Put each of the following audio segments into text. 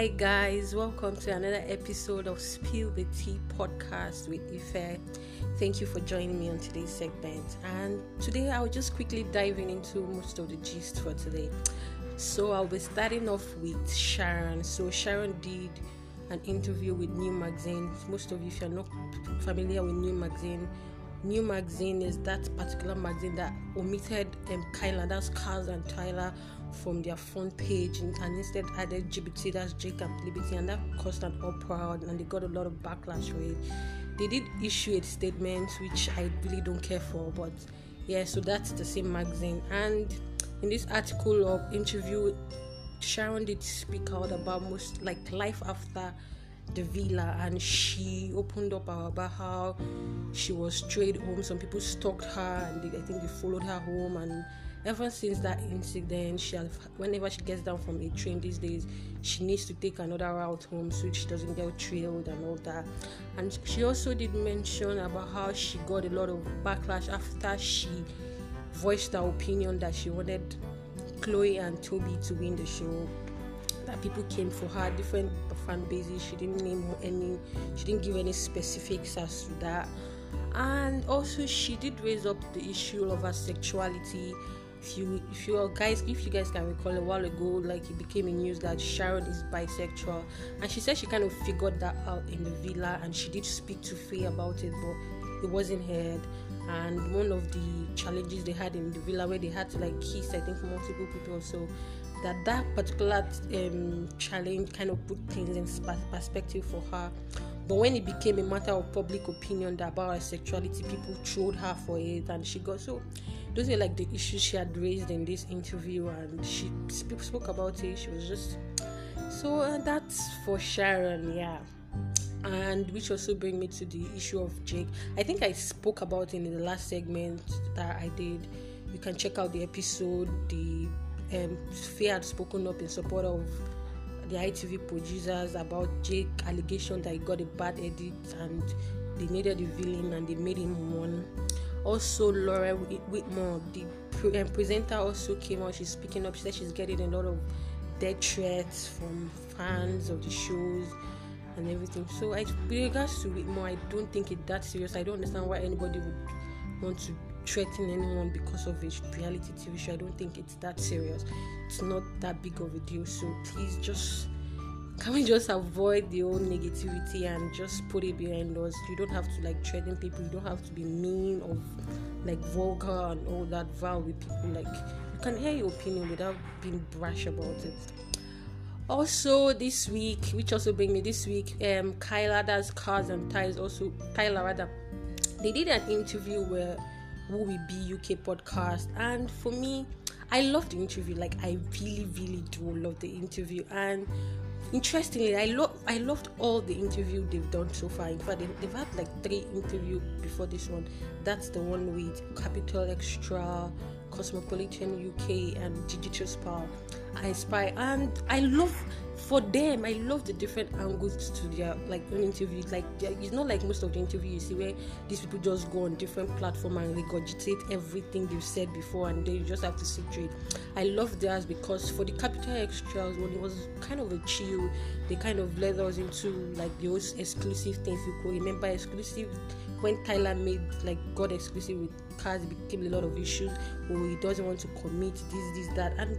Hi, guys, welcome to another episode of Spill the Tea podcast with Ife. Thank you for joining me on today's segment. And today, I'll just quickly diving into most of the gist for today. So, I'll be starting off with Sharon. So, Sharon did an interview with New Magazine. Most of you, if you're not familiar with New Magazine, New Magazine is that particular magazine that omitted um, Kyla, that's Kaz and Tyler, from their front page and, and instead added GBT, that's and Liberty, and that caused an uproar and they got a lot of backlash for it. They did issue a statement which I really don't care for, but yeah, so that's the same magazine. And in this article of interview, Sharon did speak out about most like life after the villa and she opened up about how she was straight home some people stalked her and they, i think they followed her home and ever since that incident she has, whenever she gets down from a train these days she needs to take another route home so she doesn't get trailed and all that and she also did mention about how she got a lot of backlash after she voiced her opinion that she wanted chloe and toby to win the show that people came for her, different fan bases. She didn't name any, she didn't give any specifics as to that. And also, she did raise up the issue of her sexuality. If you, if you guys, if you guys can recall, a while ago, like it became a news that Sharon is bisexual, and she said she kind of figured that out in the villa, and she did speak to Faye about it, but it wasn't heard. And one of the challenges they had in the villa where they had to like kiss i think multiple people. So that that particular um, challenge kind of put things in perspective for her. But when it became a matter of public opinion about her sexuality people trolled her for it and she got so those were like the issues she had raised in this interview and she spoke about it she was just so uh, that's for sharon yeah and which also bring me to the issue of Jake. I think I spoke about in the last segment that I did. You can check out the episode. The um, had spoken up in support of the ITV producers about Jake allegation that he got a bad edit and they needed a villain and they made him one. Also, Laura Whitmore, the pre- um, presenter, also came out. She's speaking up. She said she's getting a lot of death threats from fans of the shows and everything. So, I, with regards to Whitmore, I don't think it's that serious. I don't understand why anybody would want to threaten anyone because of a reality TV show. I don't think it's that serious. It's not that big of a deal. So please just can we just avoid the old negativity and just put it behind us? You don't have to like threaten people. You don't have to be mean or like vulgar and all that vile with people. Like you can hear your opinion without being brash about it. Also this week, which also bring me this week, um, Kyla does Kaz and ties. Also Tyler rather, they did an interview where Will Be UK podcast. And for me, I love the interview. Like I really, really do love the interview. And interestingly, I love I loved all the interview they've done so far. In fact, they, they've had like three interview before this one. That's the one with Capital XTRA, Cosmopolitan UK, and Digital Spy. I spy, and I love for them. I love the different angles to their like own interviews. Like it's not like most of the interviews you see where these people just go on different platform and regurgitate everything they've said before, and they just have to sit straight. I love theirs because for the Capital XTRAs, when it was kind of a chill, they kind of led us into like those exclusive things. You could remember exclusive when Tyler made like got exclusive with Kaz, it became a lot of issues. Oh, he doesn't want to commit this, this, that, and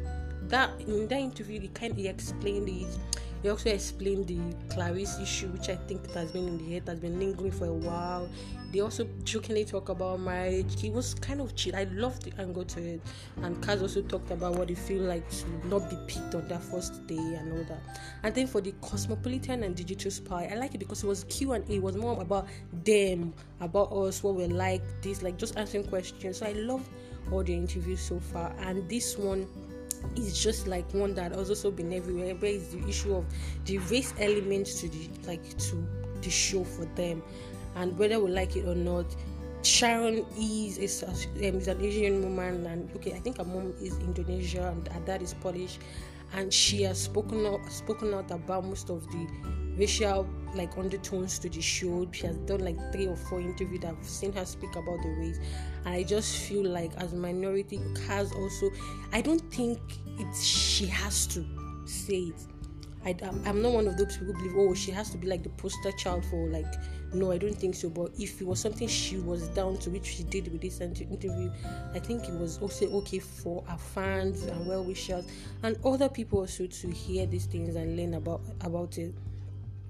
that in that interview he kind of explained it he also explained the Clarisse issue, which I think has been in the head, has been lingering for a while. They also jokingly talk about marriage. He was kind of chill. I loved the angle to it. And Kaz also talked about what he feel like to not be picked on that first day and all that. And then for the Cosmopolitan and Digital Spy, I like it because it was Q and A. It was more about them, about us, what we're like, this, like just answering questions. So I love all the interviews so far. And this one it's just like one that has also been everywhere where is the issue of the race element to the like to the show for them. And whether we like it or not sharon is is, um, is an asian woman and okay i think her mom is indonesia and her dad is polish and she has spoken out spoken out about most of the racial like undertones to the show. She has done like three or four interviews that I've seen her speak about the race, and I just feel like as minority has also. I don't think it's she has to say it. I, I'm not one of those people who believe, oh, she has to be like the poster child for like, no, I don't think so. But if it was something she was down to, which she did with this interview, I think it was also okay for our fans and well wishers and other people also to hear these things and learn about about it.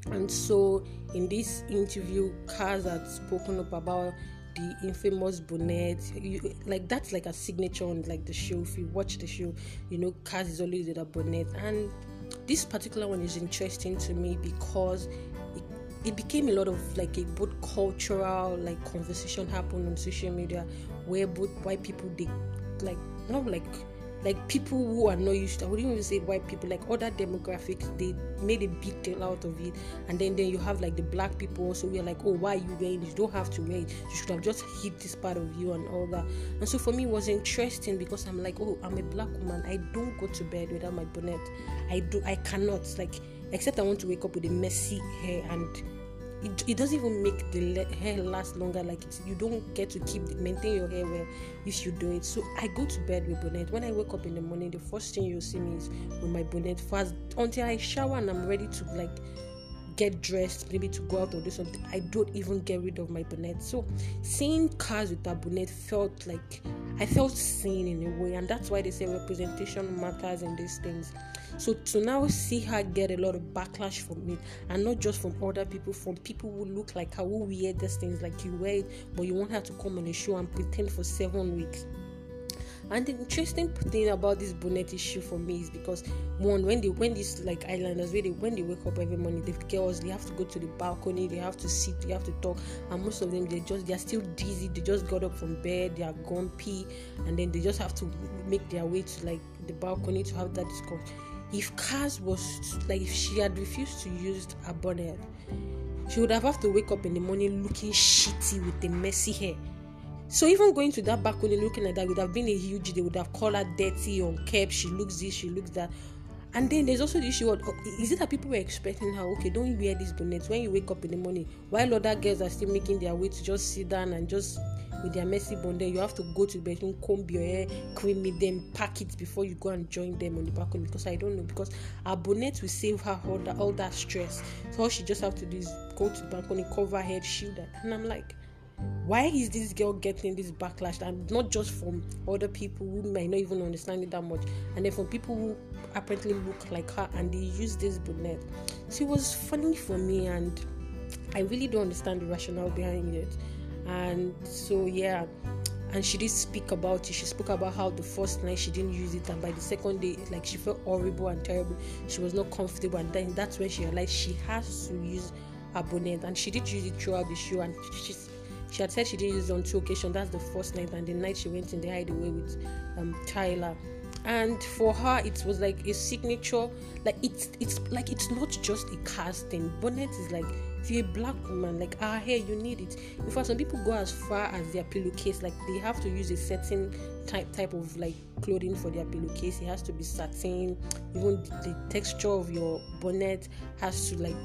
And so, in this interview, Kaz had spoken up about the infamous bonnet. You, like that's like a signature on like the show. If you watch the show, you know Kaz is always with a bonnet, and this particular one is interesting to me because it, it became a lot of like a both cultural like conversation happened on social media where both white people they like not like like people who are not used to, I wouldn't even say white people, like other demographics, they made a big deal out of it. And then, then you have like the black people also, we're like, oh, why are you wearing it? You don't have to wear it. You should have just hid this part of you and all that. And so for me, it was interesting because I'm like, oh, I'm a black woman. I don't go to bed without my bonnet. I do, I cannot, like, except I want to wake up with a messy hair and it, it doesn't even make the le- hair last longer like it's, you don't get to keep maintain your hair well if you do it. So i go to bed with bonnet. When i wake up in the morning the first thing you'll see me is with my bonnet fast until i shower and i'm ready to like get dressed maybe to go out or do something i don't even get rid of my bonnet so seeing Kaz with that bonnet felt like i felt seen in a way and that's why they say representation matters in these things so to now see her get a lot of backlash from it, and not just from other people, from people who look like her, who wear these things like you wear it, but you want her to come on a show and pretend for seven weeks. And the interesting thing about this bonnet issue for me is because one, when they when these like islanders when they when they wake up every morning, the girls they have to go to the balcony, they have to sit, they have to talk, and most of them they just they are still dizzy, they just got up from bed, they are pee, and then they just have to make their way to like the balcony to have that discussion if Kaz was like if she had refused to use a bonnet, she would have had to wake up in the morning looking shitty with the messy hair. So even going to that balcony looking at that would have been a huge. They would have called her dirty, unkept. She looks this, she looks that. And then there's also the issue of is it that people were expecting her, okay, don't wear these bonnets when you wake up in the morning while other girls are still making their way to just sit down and just with their messy bonnet, you have to go to the bedroom, comb your hair, cream it, then pack it before you go and join them on the balcony. Because I don't know, because our bonnet will save her all that, all that stress. So all she just have to do is go to the balcony, cover her head, shield her. And I'm like, why is this girl getting this backlash? And not just from other people who might not even understand it that much. And then from people who apparently look like her and they use this bonnet. So it was funny for me and i really don't understand the rationale behind it. And so yeah. And she did speak about it. She spoke about how the first night she didn't use it and by the second day like she felt horrible and terrible. She was not comfortable and then that's when she realized she has to use a bonnet. And she did use it throughout the show and she she had said she didn't use it on two occasions that's the first night and the night she went in the hideaway with um tyler and for her it was like a signature like it's it's like it's not just a casting bonnet is like if you're a black woman, like our hair, you need it. In fact, some people go as far as their pillowcase, like they have to use a certain type type of like clothing for their pillowcase. It has to be satin. Even the texture of your bonnet has to like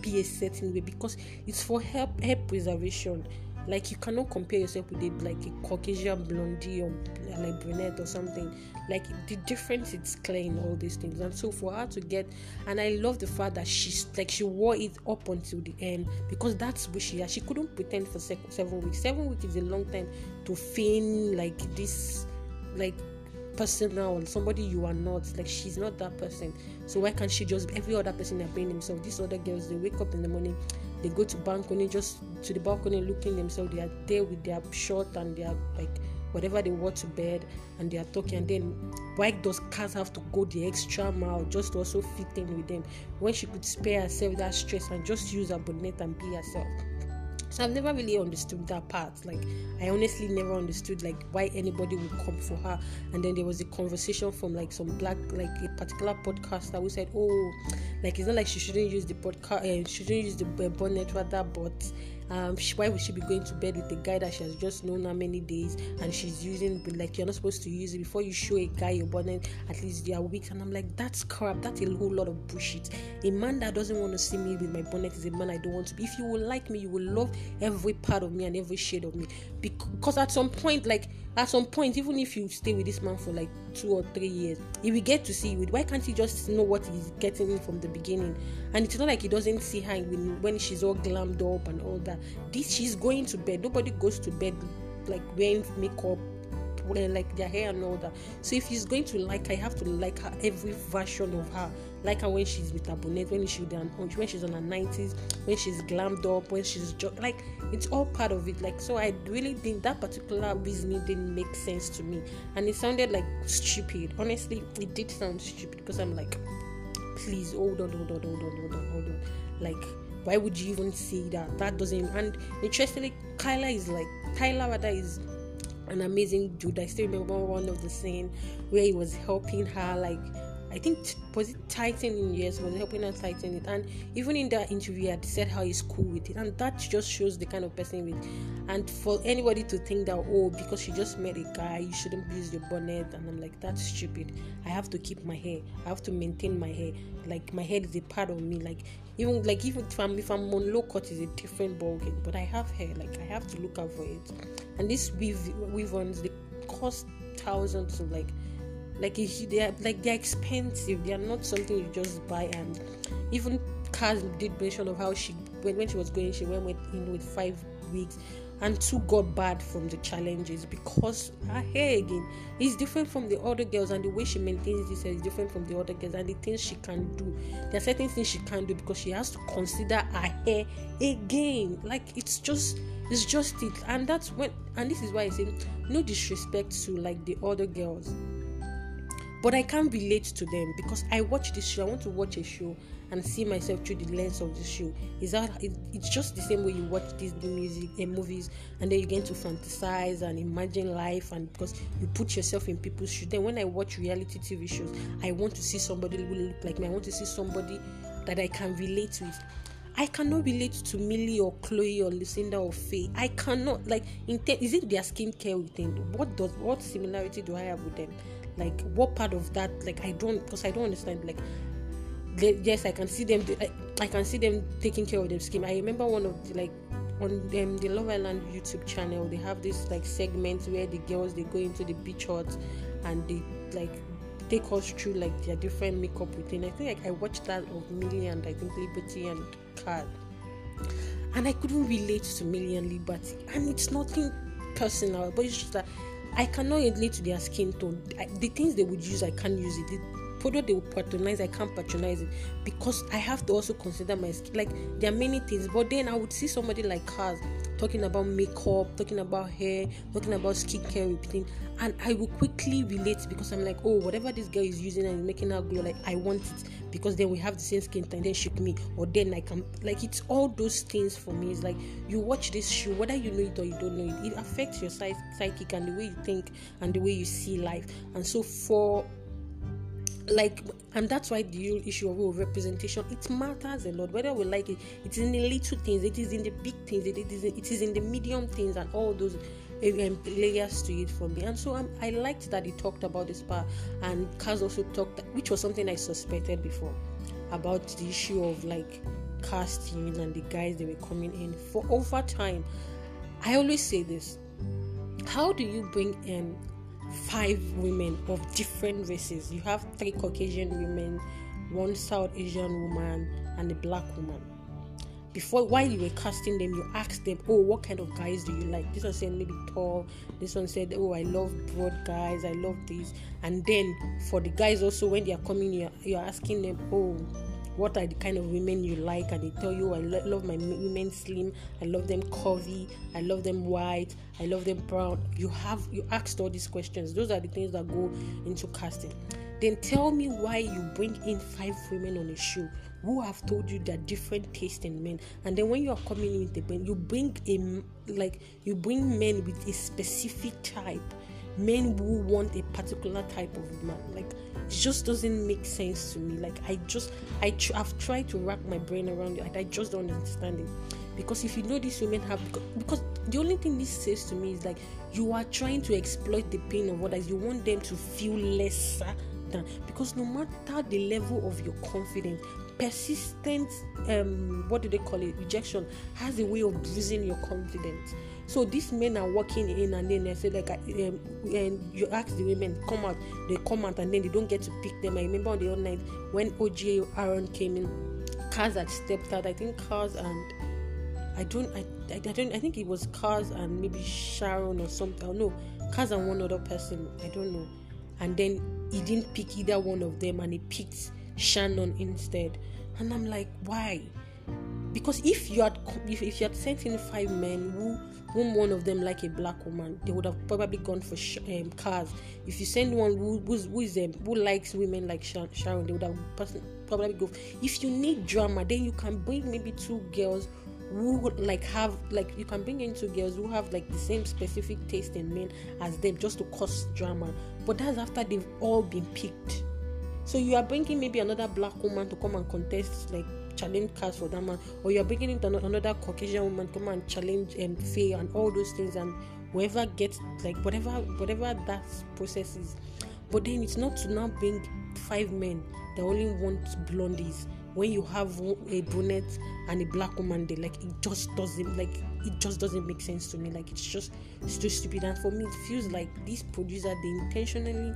be a certain way because it's for hair hair preservation. Like you cannot compare yourself with it like a Caucasian blondie or like brunette or something. Like the difference is clear in all these things. And so for her to get and I love the fact that she's like she wore it up until the end because that's where she has. She couldn't pretend for seven weeks. Seven weeks is a long time to feign like this like person now or somebody you are not like she's not that person so why can't she just every other person they're being themselves these other girls they wake up in the morning they go to balcony just to the balcony looking themselves they are there with their short and their like whatever they wore to bed and they are talking. And then why does Kaz have to go the extra mile just to also fit in with them? When she could spare herself that stress and just use her bonnet and be herself so I've never really understood that part. Like I honestly never understood like why anybody would come for her. And then there was a conversation from like some black like a particular podcaster who said, "Oh, like it's not like she shouldn't use the podcast, uh, shouldn't use the bonnet rather, but um, she, why would she be going to bed with a guy that she has just known how many days and she's using like you're not supposed to use it. Before you show a guy your bonnet at least they are weeks. And i'm like that's crap. That's a whole lot of bullshit. A man that doesn't want to see me with my bonnet is a man i don't want to be. If you will like me you will love every part of me and every shade of me. Because at some point like at some point, even if you stay with this man for like two or three years, he will get to see you. Why can't he just know what he's getting from the beginning? And it's not like he doesn't see her when, when she's all glammed up and all that. This she's going to bed. Nobody goes to bed like wearing makeup Eh, like their hair and all that. So if he's going to like her, I have to like her every version of her. Like her when she's with her bonnet, when she's on when she's on her nineties, when she's glammed up, when she's jo- like it's all part of it. Like so, I really think that particular reasoning didn't make sense to me, and it sounded like stupid. Honestly, it did sound stupid because I'm like, please hold on, hold on, hold on, hold on, hold on. Like, why would you even say that? That doesn't. And interestingly, Kyla is like Tyler rather is an amazing dude. I still remember one of the scene where he was helping her, like I think was it tightening yes, was helping her tighten it. And even in that interview, I said how he's cool with it, and that just shows the kind of person with. And for anybody to think that oh, because she just met a guy, you shouldn't use your bonnet, and I'm like that's stupid. I have to keep my hair. I have to maintain my hair. Like my head is a part of me. Like even like even if I'm if I'm on low cut is a different ballgame. But I have hair, like I have to look out for it. And these weave weave ons they cost thousands of like like they are like they're expensive. They are not something you just buy. And even Kaz did mention of how she when when she was going, she went with, in with five weeks and two got bad from the challenges because ah, her hair again is different from the other girls. And the way she maintains this is different from the other girls. And the things she can do there are certain things she can't do because she has to consider her hair again. Like it's just it's just it. And that's when and this is why i say no disrespect to like the other girls but I can't relate to them because I watch this show. I want to watch a show and see myself through the lens of the show. Is that it, it's just the same way you watch Disney music and movies, and then you get to fantasize and imagine life, and because you put yourself in people's shoes. Then when I watch reality TV shows, I want to see somebody who look like me. I want to see somebody that I can relate with. I cannot relate to Millie or Chloe or Lucinda or Faye. I cannot like is it their skincare routine? What does what similarity do I have with them? Like what part of that like i don't because i don't understand like they, yes i can see them I, I, can see them taking care of their skin i remember one of the, like on them the love island youtube channel they have this like segment where the girls they go into the beach hut and they like take us through like their different makeup routine. I think like i watched that of millie and i think liberty and Kat. and i couldn't relate to millie and liberty. And it's nothing personal but it's just that I cannot relate to their skin tone. I, the things they would use, I can't use it. The product they would patronize, I can't patronize it because I have to also consider my skin. Like there are many things, but then I would see somebody like Kaz talking about makeup, talking about hair, talking about skincare routine, and I will quickly relate because I'm like, oh, whatever this girl is using and making her glow, like I want it because then we have the same skin tone, then shoot me, or then I can like it's all those things for me. It's like you watch this show, whether you know it or you don't know it, it affects your psychic and the way you think and the way you see life. And so for like and that's why the issue of representation it matters a lot. Whether we like it it's in the little things it is in the big things it is it is in the medium things and all those um, layers to it for me. And so um, i liked that he talked about this part and Kaz also talked which was something i suspected before about the issue of like casting and the guys they were coming in for over time. I always say this how do you bring in five women of different races. You have three Caucasian women, one South Asian woman, and a black woman. Before, while you were casting them, you asked them, "Oh, what kind of guys do you like?" This one said maybe tall. This one said, "Oh, I love broad guys. I love this." And then for the guys also, when they are coming, you're, you're asking them, "Oh, what are the kind of women you like and they tell you i lo- love my women slim i love them curvy i love them white i love them brown. You have you asked all these questions. Those are the things that go into casting. Then tell me why you bring in five women on a show who have told you that different taste in men. And then when you are coming in with the men you bring a like you bring men with a specific type men who want a particular type of man. Like just doesn't make sense to me. Like i just i tr- i've tried to wrap my brain around it i just don't understand it. Because if you know these women have because, because the only thing this says to me is like you are trying to exploit the pain of others. You want them to feel lesser than because no matter the level of your confidence persistent um what do they call it? Rejection has a way of bruising your confidence So these men are walking in, and then they say like, um, and you ask the women come out, they come out, and then they don't get to pick them. I remember on the other night when OJ Aaron came in, Kaz had stepped out. I think Kaz and I don't, I, I, don't, I think it was Kaz and maybe Sharon or something. No, Kaz and one other person. I don't know. And then he didn't pick either one of them, and he picked Shannon instead. And I'm like, why? Because if you had if, if you had sent in five men who whom one of them like a black woman they would have probably gone for sh- um, Kaz if you send one who who's, who is um, who likes women like sharon they would have probably go. If you need drama then you can bring maybe two girls who like have like you can bring in two girls who have like the same specific taste in men as them just to cause drama. But that's after they've all been picked. So you are bringing maybe another black woman to come and contest like challenge Kaz for that man, or you're bringing in another Caucasian woman come and challenge and um, and all those things, and whoever gets like whatever whatever that process is. But then it's not to now bring five men that only want blondies. When you have a brunette and a black woman there like it just doesn't like it just doesn't make sense to me. Like it's just it's too stupid. And for me it feels like this producer they intentionally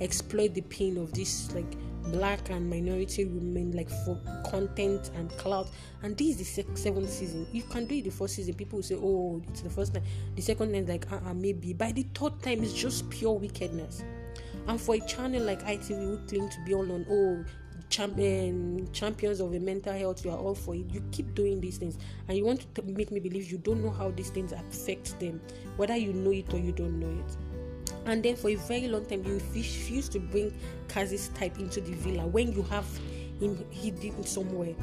exploit the pain of this like black and minority women like for content and clout. And this is the seventh season. You can do it the first season. People say oh it's the first time. The second time like uh-uh, maybe. By the third time it's just pure wickedness. And for a channel like itv who claim to be all on oh champion um, champions of the mental health you are all for it. You keep doing these things. And you want to make me believe you don't know how these things affect them. Whether you know it or you don't know it and then for a very long time you refuse to bring Kaz's type into the villa when you have him hidden somewhere.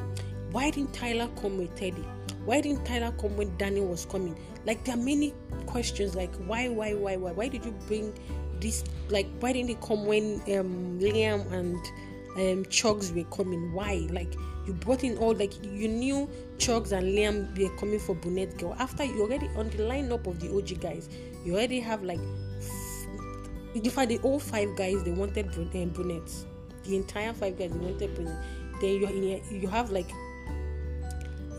Why didn't Tyler come with Teddy? Why didn't Tyler come when Danny was coming? Like there are many questions like why, why, why, why? Why did you bring this? Like why didn't it come when um, Liam and um, Chuggs were coming? Why? Like you brought in all like you knew Chuggs and Liam were coming for Brunette Girl. After you already on the lineup of the OG guys, you already have like in fact, the all five guys they wanted um, brunettes. The entire five guys they wanted brunettes. Then you you have like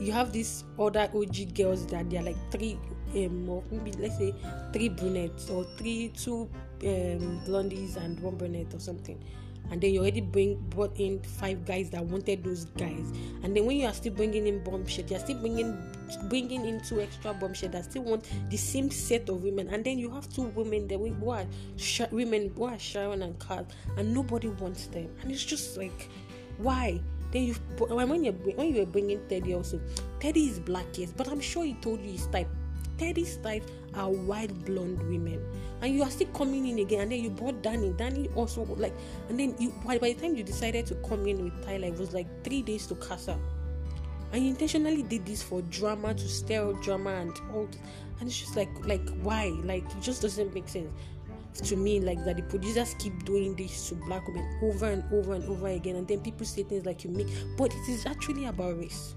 you have these other OG girls that they are like three um or maybe let's say three brunettes or three two um blondies and one brunette or something and then you already bring brought in five guys that wanted those guys and then when you are still bringing in bombshell you're still bringing bringing in two extra bombshell that still want the same set of women. And then you have two women that who are sh- women who Sharon and Kaz, and nobody wants them. And it's just like why? Then you when you when you were bringing Teddy also Teddy is black yes but I'm sure he told you his type. Teddy's type are white blonde women. And you are still coming in again. And then you brought danny. Danny also like and then you by, by the time you decided to come in with tyler it was like three days to casa you intentionally did this for drama to stir drama and all and it's just like like why? Like it just doesn't make sense to me like that the producers keep doing this to black women over and over and over again. And then people say things like you make but it is actually about race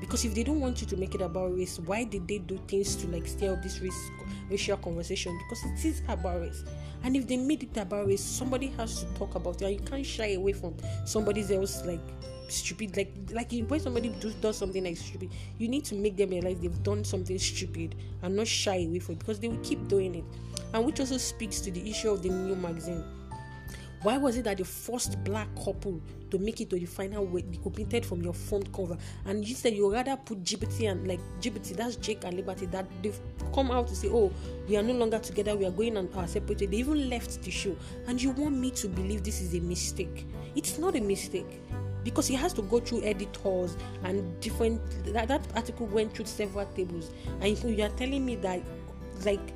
because if they don't want you to make it about race why did they do things to like stir up this race racial conversation? Because it is about race. And if they made it about race somebody has to talk about it. And you can't shy away from somebody else like stupid. Like like when somebody do, does something like stupid you need to make them realize they've done something stupid and not shy away from it because they will keep doing it. And which also speaks to the issue of the new magazine why was it that the first black couple to make it to the final be omitted from your front cover? And you said you rather put GBT and like GBT, that's Jake and Liberty, that they've come out to say, oh, we are no longer together, we are going on our separate way. They even left the show. And you want me to believe this is a mistake. It's not a mistake because he has to go through editors and different that, that article went through several tables and you are telling me that like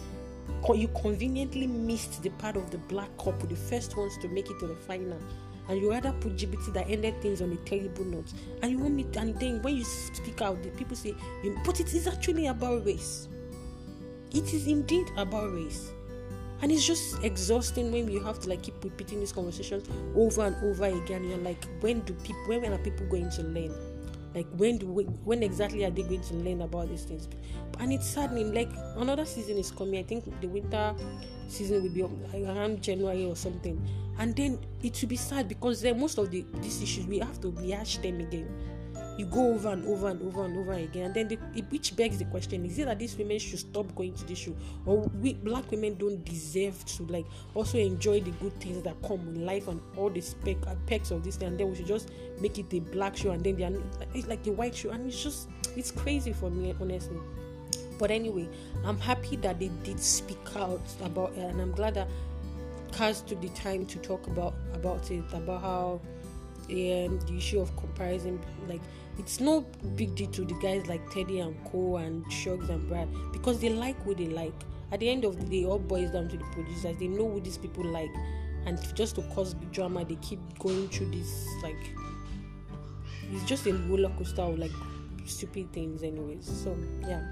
you conveniently missed the part of the black couple, the first ones to make it to the final. And you rather put GBT that ended things on a terrible note. And you want me, to, and then when you speak out, the people say, but it is actually about race. It is indeed about race. And it's just exhausting when you have to like keep repeating these conversations over and over again. You're like, when do people, when are people going to learn? Like when do we, when exactly are they going to learn about these things? And it's saddening like another season is coming. I think the winter season will be around january or something. And then it will be sad because then most of the these issues we have to rehash them again you go over and over and over and over again. And then the, which begs the question is it that these women should stop going to this show? Or we black women don't deserve to like also enjoy the good things that come with life and all the spec uh, perks of this thing? And then we should just make it a black show and then they are it's like a white show. And it's just it's crazy for me honestly. But anyway i'm happy that they did speak out about it. And i'm glad that Kaz took the time to talk about about it about how um, the issue of comparison like it's no big deal to the guys like Teddy and Co and Chuggs and Brad because they like what they like. At the end of the day, all boils down to the producers. They know what these people like, and just to cause drama, they keep going through this like it's just a roller coaster of like stupid things, anyways. So yeah,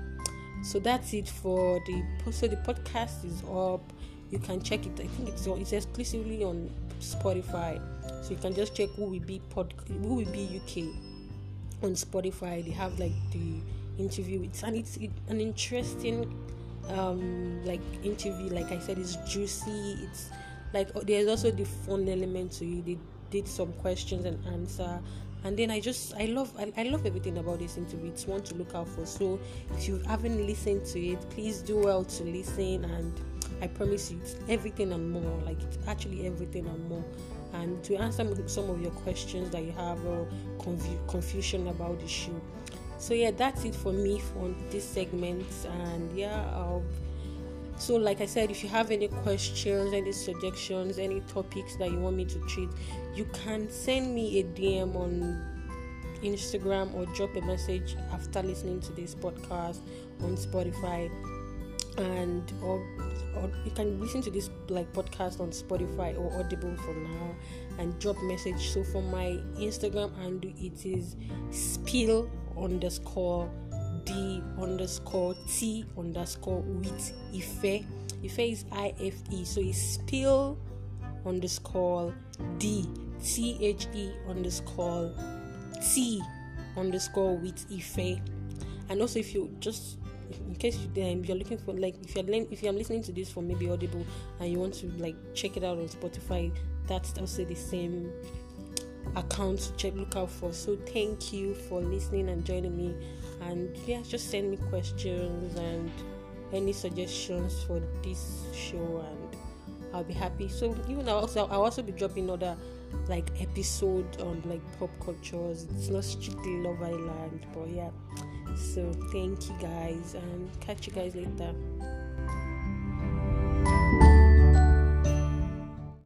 so that's it for the so the podcast is up. You can check it. I think it's it's exclusively on Spotify, so you can just check who will be pod who will be UK on Spotify. They have like the interview. It's and it's it, an interesting um like interview. Like I said, it's juicy. It's like oh, there's also the fun element to it. They did some questions and answer. And then I just I love I, I love everything about this interview. It's one to look out for. So if you haven't listened to it, please do well to listen and I promise you it's everything and more. Like it's actually everything and more and to answer some of your questions that you have or confu- confusion about the show. So yeah, that's it for me for this segment, and yeah, um, so like I said, if you have any questions, any suggestions, any topics that you want me to treat, you can send me a DM on Instagram or drop a message after listening to this podcast on Spotify and or or you can listen to this like podcast on Spotify or Audible for now and drop message. So for my Instagram handle it is spill underscore d underscore t underscore with ife. Ife is I F E, so it's spill underscore d t h e underscore t underscore with ife. And also if you just in case you, um, you're looking for like if you're if you're listening to this for maybe Audible and you want to like check it out on Spotify, that's also the same account to check look out for. So thank you for listening and joining me. And yeah, just send me questions and any suggestions for this show and I'll be happy. So even I'll also I'll also be dropping other like episode on like pop cultures. It's not strictly Love Island, but yeah. So thank you guys and catch you guys later.